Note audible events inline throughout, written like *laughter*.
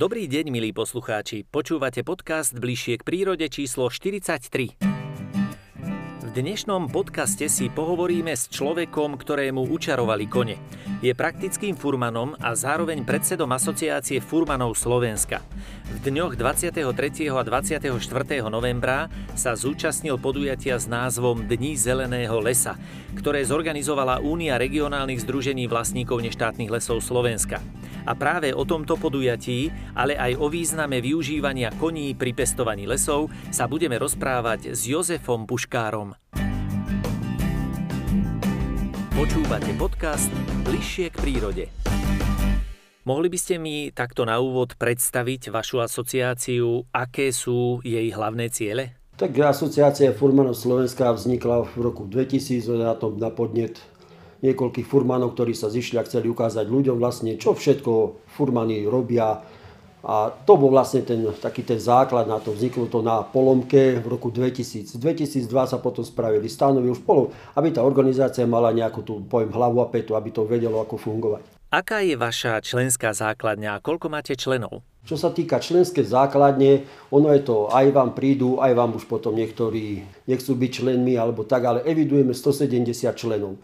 Dobrý deň, milí poslucháči. Počúvate podcast Bližšie k prírode číslo 43. V dnešnom podcaste si pohovoríme s človekom, ktorému učarovali kone. Je praktickým furmanom a zároveň predsedom asociácie furmanov Slovenska. V dňoch 23. a 24. novembra sa zúčastnil podujatia s názvom Dní zeleného lesa, ktoré zorganizovala Únia regionálnych združení vlastníkov neštátnych lesov Slovenska. A práve o tomto podujatí, ale aj o význame využívania koní pri pestovaní lesov sa budeme rozprávať s Jozefom Puškárom. Počúvate podcast Bližšie k prírode. Mohli by ste mi takto na úvod predstaviť vašu asociáciu, aké sú jej hlavné ciele? Tak asociácia Furmanov Slovenska vznikla v roku 2000 na, tom, na podnet niekoľkých furmanov, ktorí sa zišli a chceli ukázať ľuďom vlastne, čo všetko furmany robia, a to bol vlastne ten, taký ten základ na to. Vzniklo to na Polomke v roku 2000. 2002 sa potom spravili stanovy už polom, aby tá organizácia mala nejakú tú, pojem hlavu a petu, aby to vedelo, ako fungovať. Aká je vaša členská základňa a koľko máte členov? Čo sa týka členskej základne, ono je to, aj vám prídu, aj vám už potom niektorí nechcú byť členmi alebo tak, ale evidujeme 170 členov.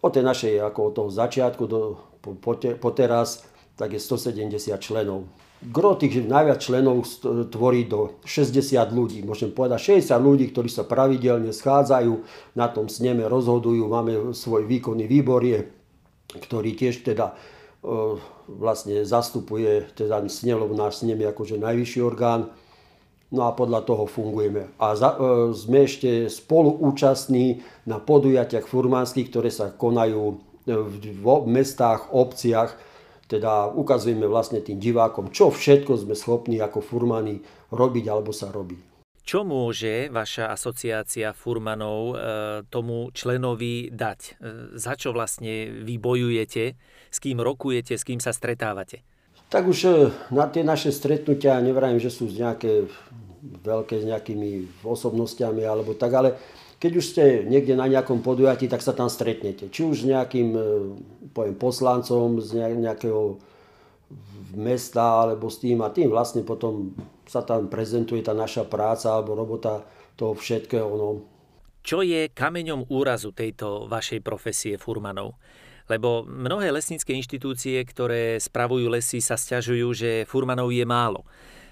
Od tej našej, ako od toho začiatku do, po, po, po teraz, tak je 170 členov. Gro tých najviac členov tvorí do 60 ľudí, môžem povedať 60 ľudí, ktorí sa pravidelne schádzajú, na tom sneme rozhodujú, máme svoj výkonný výbor, je, ktorý tiež teda e, vlastne zastupuje teda snelov náš snem akože najvyšší orgán. No a podľa toho fungujeme. A za, e, sme ešte spoluúčastní na podujatiach furmánskych, ktoré sa konajú v, v mestách, obciach, teda ukazujeme vlastne tým divákom, čo všetko sme schopní ako furmani robiť alebo sa robí. Čo môže vaša asociácia furmanov e, tomu členovi dať? E, za čo vlastne vy bojujete? S kým rokujete? S kým sa stretávate? Tak už e, na tie naše stretnutia, nevrajím, že sú nejaké veľké s nejakými osobnostiami alebo tak, ale keď už ste niekde na nejakom podujatí, tak sa tam stretnete. Či už s nejakým e, poviem, poslancom z nejakého mesta alebo s tým a tým vlastne potom sa tam prezentuje tá naša práca alebo robota toho všetkého. No. Čo je kameňom úrazu tejto vašej profesie furmanov? Lebo mnohé lesnícke inštitúcie, ktoré spravujú lesy, sa stiažujú, že furmanov je málo.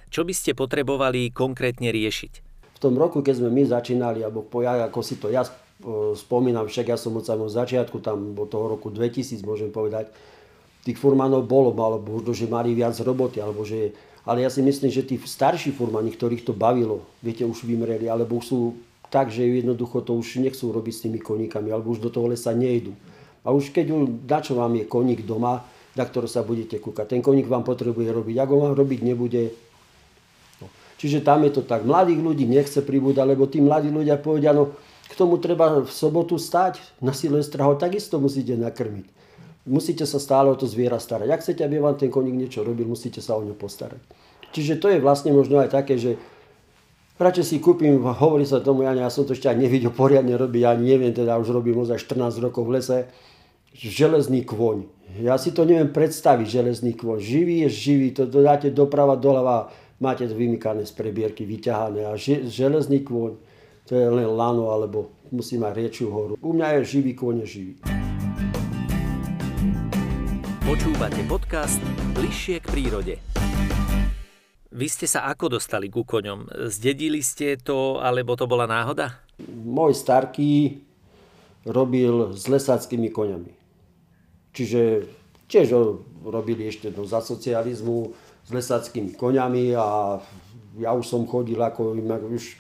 Čo by ste potrebovali konkrétne riešiť? v tom roku, keď sme my začínali, alebo po, ja, ako si to ja spomínam, však ja som od samého začiatku, tam od toho roku 2000 môžem povedať, tých furmanov bolo, alebo možno, že mali viac roboty, alebo že, ale ja si myslím, že tí starší furmani, ktorých to bavilo, viete, už vymreli, alebo už sú tak, že jednoducho to už nechcú robiť s tými koníkami, alebo už do toho lesa nejdu. A už keď na čo vám je koník doma, na ktorý sa budete kúkať. Ten koník vám potrebuje robiť. Ak ho vám robiť nebude, Čiže tam je to tak. Mladých ľudí nechce pribúdať, lebo tí mladí ľudia povedia, no k tomu treba v sobotu stať, na Silvestra ho takisto musíte nakrmiť. Musíte sa stále o to zviera starať. Ak chcete, aby vám ten koník niečo robil, musíte sa o ňo postarať. Čiže to je vlastne možno aj také, že radšej si kúpim, hovorí sa tomu, ja, ja som to ešte aj nevidel poriadne robiť, ja neviem, teda už robím ozaj 14 rokov v lese, železný kôň. Ja si to neviem predstaviť, železný kôň. Živý je živý, to dáte doprava, doľava, máte to vymykané z prebierky, vyťahané a železný kôň, to je len lano, alebo musí mať riečiu horu. U mňa je živý kôň, je živý. Počúvate podcast Bližšie k prírode. Vy ste sa ako dostali ku koňom? Zdedili ste to, alebo to bola náhoda? Môj starký robil s lesáckými koňami. Čiže tiež robili ešte no, za socializmu, s lesackými koňami a ja už som chodil ako už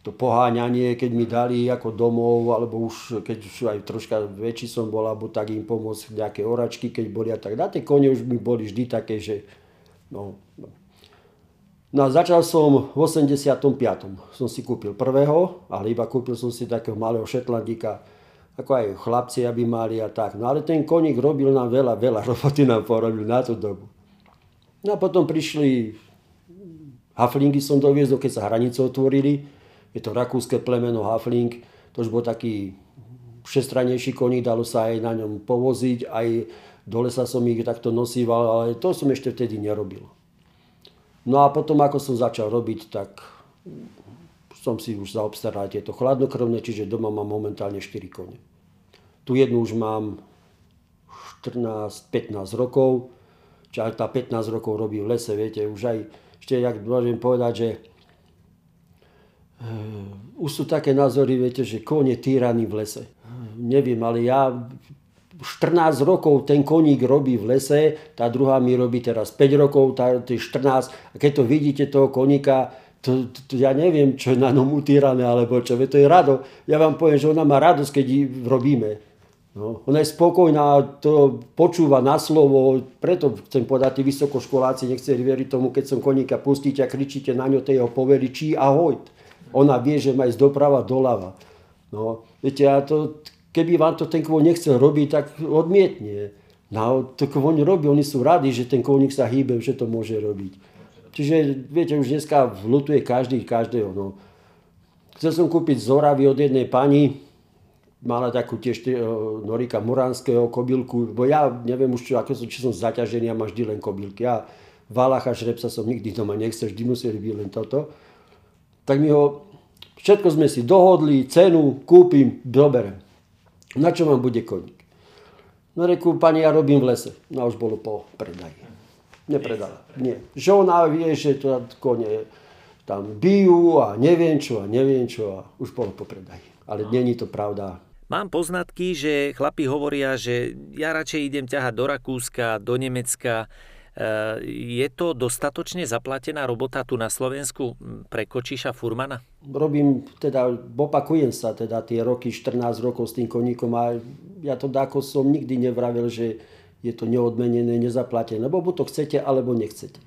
to poháňanie, keď mi dali ako domov, alebo už keď už aj troška väčší som bol, alebo tak im pomôcť nejaké oračky, keď boli a tak. Na tie kone už mi boli vždy také, že no, no. No a začal som v 85. Som si kúpil prvého, ale iba kúpil som si takého malého šetlandíka, ako aj chlapci, aby mali a tak. No ale ten koník robil nám veľa, veľa roboty nám porobil na tú dobu. No a potom prišli haflingy som doviezol, keď sa hranice otvorili. Je to rakúske plemeno hafling. To už bol taký všestranejší koník, dalo sa aj na ňom povoziť, aj do lesa som ich takto nosíval, ale to som ešte vtedy nerobil. No a potom, ako som začal robiť, tak som si už zaobstaral tieto chladnokrvné, čiže doma mám momentálne 4 kone. Tu jednu už mám 14-15 rokov, aj tá 15 rokov robí v lese, viete, už aj, ešte, jak môžem povedať, že uh, už sú také názory, viete, že kone týraný v lese. Neviem, ale ja 14 rokov ten koník robí v lese, tá druhá mi robí teraz 5 rokov, tá, tá 14. A keď to vidíte toho koníka, to, to, to, ja neviem, čo je na ňom utírané, alebo čo, to je rado. Ja vám poviem, že ona má radosť, keď ji robíme. No, ona je spokojná, to počúva na slovo, preto chcem povedať, tí vysokoškoláci nechceli veriť tomu, keď som koníka pustíte a kričíte na ňo, jeho poveli, čí ahoj. Ona vie, že má ísť doprava, doľava. No, viete, ja to, keby vám to ten kôň nechcel robiť, tak odmietne. No, to kôň robí, oni sú radi, že ten kônik sa hýbe, že to môže robiť. Čiže, viete, už dneska vlutuje každý každého. No. Chcel som kúpiť z Oravy od jednej pani, mala takú tiež uh, Norika Muránskeho kobylku, bo ja neviem už, čo, ako som, či som zaťažený a máš vždy len kobylky. Ja Valacha Šrepsa som nikdy doma nechcel, vždy museli byť len toto. Tak mi ho, všetko sme si dohodli, cenu, kúpim, doberem. Na čo vám bude koník? No reku, pani, ja robím v lese. No už bolo po predaji. Nepredala. Nie. Že ona vie, že to kone tam bijú a neviem čo a neviem čo a už bolo po predaji. Ale není to pravda. Mám poznatky, že chlapi hovoria, že ja radšej idem ťahať do Rakúska, do Nemecka, Eh, je to dostatočne zaplatená robota tu na Slovensku pre Kočiša Furmana? Robím, teda opakujem sa teda tie roky, 14 rokov s tým koníkom a ja to dáko som nikdy nevravil, že je to neodmenené, nezaplatené, lebo buď to chcete, alebo nechcete.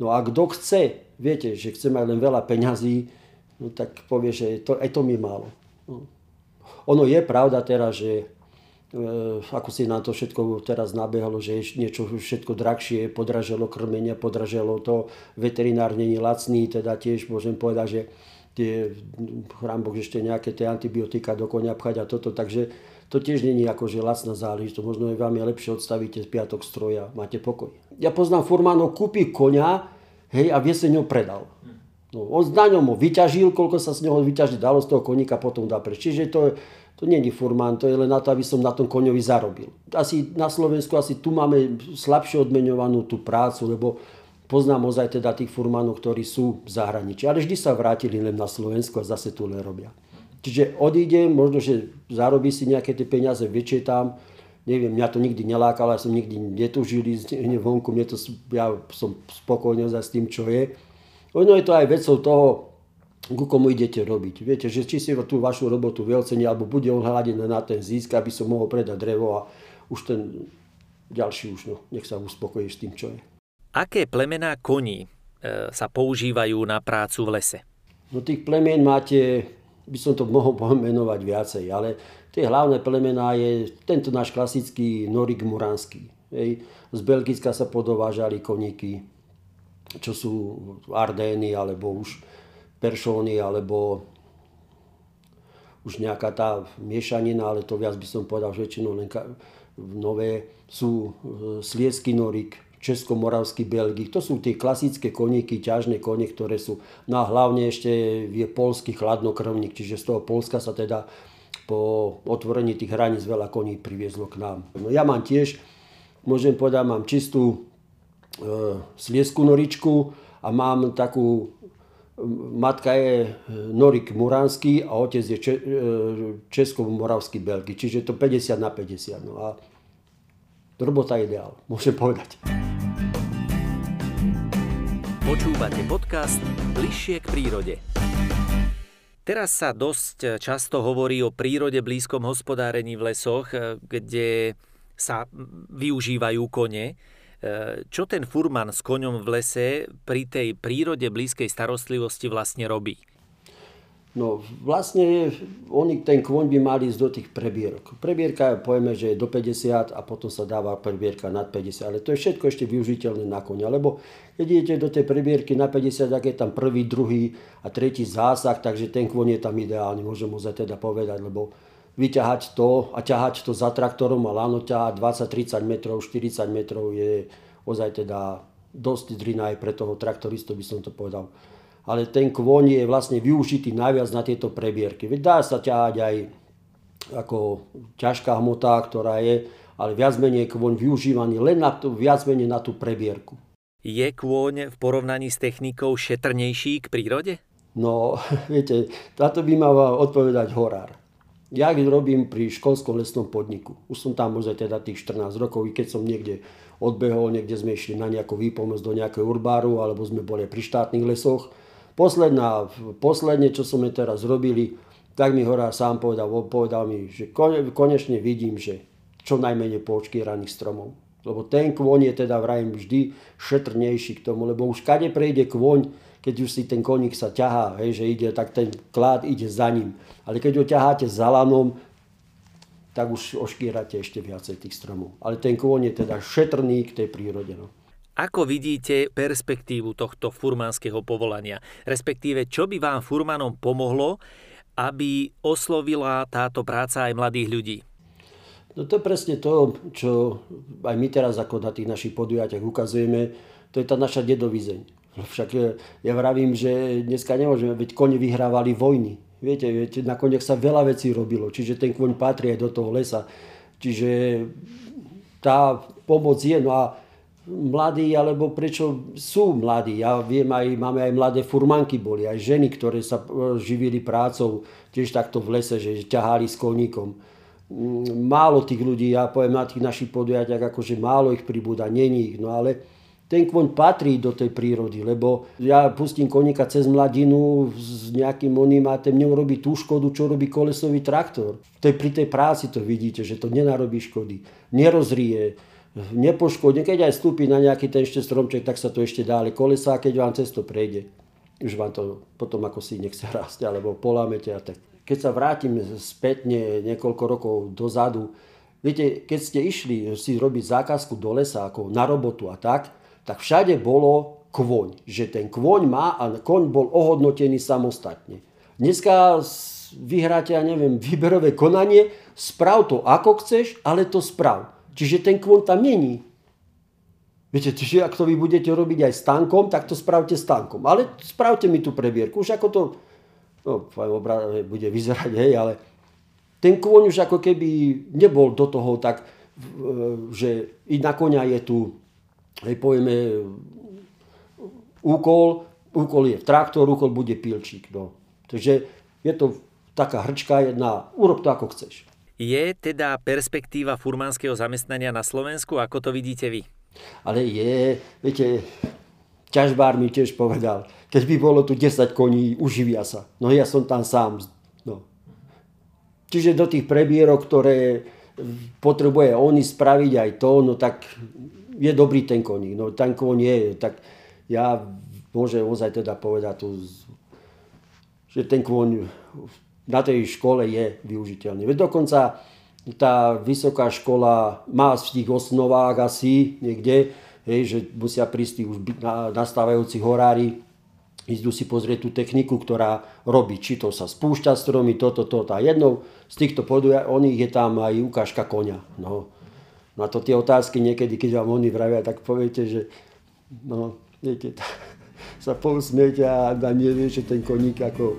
No a kto chce, viete, že chce mať len veľa peňazí, no tak povie, že to, aj to mi málo. No. Ono je pravda teraz, že E, ako si na to všetko teraz nabehalo, že niečo všetko drahšie, podraželo krmenia, podraželo to, veterinár není lacný, teda tiež môžem povedať, že tie, chrám ešte nejaké tie antibiotika do konia pchať a toto, takže to tiež není akože lacná záležitosť, možno je vám je lepšie odstavíte z piatok stroja, máte pokoj. Ja poznám furmánov, kúpi konia, hej, a v jeseň ho predal. No, on s daňom ho vyťažil, koľko sa z neho vyťažiť dalo z toho koníka, potom dá preč. Čiže to, to není furmán, to je len na to, aby som na tom koňovi zarobil. Asi na Slovensku, asi tu máme slabšie odmenovanú tú prácu, lebo poznám ozaj teda tých furmánov, ktorí sú v zahraničí. Ale vždy sa vrátili len na Slovensku a zase tu len robia. Čiže odídem, možno, že zarobí si nejaké tie peniaze, väčšie tam, neviem, mňa to nikdy nelákalo, ja som nikdy netúžil ísť vonku, mne to, ja som spokojný s tým, čo je. Ono je to aj vecou toho, ku komu idete robiť. Viete, že či si tú vašu robotu vyocení, alebo bude on hľadiť na ten zisk, aby som mohol predať drevo a už ten ďalší už, no, nech sa uspokojí s tým, čo je. Aké plemená koní e, sa používajú na prácu v lese? No tých plemien máte, by som to mohol *laughs* pomenovať viacej, ale tie hlavné plemená je tento náš klasický Norik Muranský. Hej. Z Belgicka sa podovážali koníky, čo sú Ardény, alebo už peršóny alebo už nejaká tá miešanina, ale to viac by som povedal, že väčšinou len nové sú e, sliesky norik, česko-moravský belgik. To sú tie klasické koníky, ťažné konie, ktoré sú. No a hlavne ešte je polský chladnokrvník, čiže z toho Polska sa teda po otvorení tých hraníc veľa koní priviezlo k nám. No ja mám tiež, môžem povedať, mám čistú sliesku noričku a mám takú matka je e, Norik Muránsky a otec je e, Česko-Moravský Belgi. Čiže to 50 na 50. No a robota ideál, môžem povedať. Počúvate podcast Bližšie k prírode. Teraz sa dosť často hovorí o prírode blízkom hospodárení v lesoch, e, kde sa využívajú kone. Eh, čo ten furman s koňom v lese pri tej prírode blízkej starostlivosti vlastne robí? No vlastne oni, ten kôň by mali ísť do tých prebierok. Prebierka, povieme, že je do 50 a potom sa dáva prebierka nad 50, ale to je všetko ešte využiteľné na konia, lebo keď idete do tej prebierky na 50, tak je tam prvý, druhý a tretí zásah, takže ten kôň je tam ideálny, môžem mu teda povedať, lebo vyťahať to a ťahať to za traktorom a lano ťahať 20-30 metrov, 40 metrov je ozaj teda dosť drina aj pre toho traktoristu, by som to povedal. Ale ten kôň je vlastne využitý najviac na tieto prebierky. Veď dá sa ťahať aj ako ťažká hmota, ktorá je, ale viac menej kôň využívaný len na tú, viac menej na tú prebierku. Je kôň v porovnaní s technikou šetrnejší k prírode? No, *laughs* viete, táto by mal odpovedať horár. Ja robím pri školskom lesnom podniku. Už som tam možno teda tých 14 rokov, i keď som niekde odbehol, niekde sme išli na nejakú výpomoc do nejakého urbáru, alebo sme boli pri štátnych lesoch. Posledná, posledne, čo sme teraz robili, tak mi Horár sám povedal, povedal mi, že konečne vidím, že čo najmenej raných stromov. Lebo ten kôň je teda vrajím vždy šetrnejší k tomu, lebo už kade prejde kôň, keď už si ten koník sa ťahá, hej, že ide, tak ten klád ide za ním. Ale keď ho ťaháte za lanom, tak už oškírate ešte viacej tých stromov. Ale ten kôň je teda šetrný k tej prírode. No. Ako vidíte perspektívu tohto furmánskeho povolania? Respektíve, čo by vám furmanom pomohlo, aby oslovila táto práca aj mladých ľudí? No to je presne to, čo aj my teraz ako na tých našich podujatiach ukazujeme, to je tá naša dedovizeň. Však e, ja vravím, že dneska nemôžeme, veď kone vyhrávali vojny. Viete, viete, na koniach sa veľa vecí robilo, čiže ten kôň patrí aj do toho lesa. Čiže tá pomoc je, no a mladí, alebo prečo sú mladí. Ja viem, aj, máme aj mladé furmanky boli, aj ženy, ktoré sa e, živili prácou, tiež takto v lese, že ťahali s koníkom. Mm, málo tých ľudí, ja poviem na tých našich podujatiach, akože málo ich pribúda, není ich, no ale ten kôň patrí do tej prírody, lebo ja pustím koníka cez mladinu s nejakým onimátem, neurobí tú škodu, čo robí kolesový traktor. To je pri tej práci to vidíte, že to nenarobí škody, nerozrie, nepoškodí. Keď aj stúpi na nejaký ten ešte stromček, tak sa to ešte dá, ale kolesa, keď vám cesto prejde, už vám to potom ako si nechce *laughs* rásť, alebo polámete a tak. Keď sa vrátim spätne niekoľko rokov dozadu, viete, keď ste išli si robiť zákazku do lesa, ako na robotu a tak, tak všade bolo kvoň. Že ten kvoň má a koň bol ohodnotený samostatne. Dneska vyhráte, ja neviem, výberové konanie, sprav to ako chceš, ale to sprav. Čiže ten kvoň tam není. Viete, čiže ak to vy budete robiť aj s tankom, tak to spravte s tankom. Ale spravte mi tú prebierku. Už ako to, no, bude vyzerať, hej, ale ten kôň už ako keby nebol do toho tak, že i na konia je tu hej, povieme, úkol, úkol je v traktor, úkol bude pilčík. No. Takže je to taká hrčka jedna, urob to ako chceš. Je teda perspektíva furmánskeho zamestnania na Slovensku, ako to vidíte vy? Ale je, viete, ťažbár mi tiež povedal, keď by bolo tu 10 koní, uživia sa. No ja som tam sám. No. Čiže do tých prebierok, ktoré potrebuje oni spraviť aj to, no tak je dobrý ten koník. No ten koň je, tak ja môžem ozaj teda povedať tu, že ten kôň na tej škole je využiteľný. Veď dokonca tá vysoká škola má v tých osnovách asi niekde, hej, že musia prísť už nastávajúci horári, ísť si pozrieť tú techniku, ktorá robí, či to sa spúšťa stromy, toto, toto. A jednou z týchto poduja, oných je tam aj ukážka konia. No, No a to tie otázky niekedy, keď vám oni vravia, tak poviete, že no, viete, *laughs* sa pousmiete a, a nevie, že ten koník ako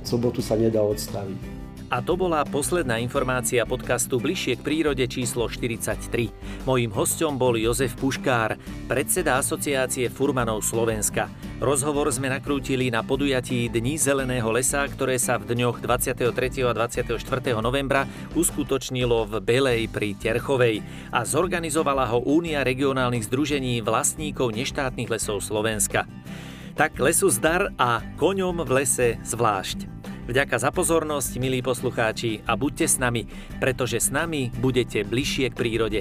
sobotu sa nedá odstaviť. A to bola posledná informácia podcastu Bližšie k prírode číslo 43. Mojím hostom bol Jozef Puškár, predseda Asociácie Furmanov Slovenska. Rozhovor sme nakrútili na podujatí Dní zeleného lesa, ktoré sa v dňoch 23. a 24. novembra uskutočnilo v Belej pri Terchovej a zorganizovala ho Únia regionálnych združení vlastníkov neštátnych lesov Slovenska. Tak lesu zdar a koňom v lese zvlášť. Vďaka za pozornosť, milí poslucháči, a buďte s nami, pretože s nami budete bližšie k prírode.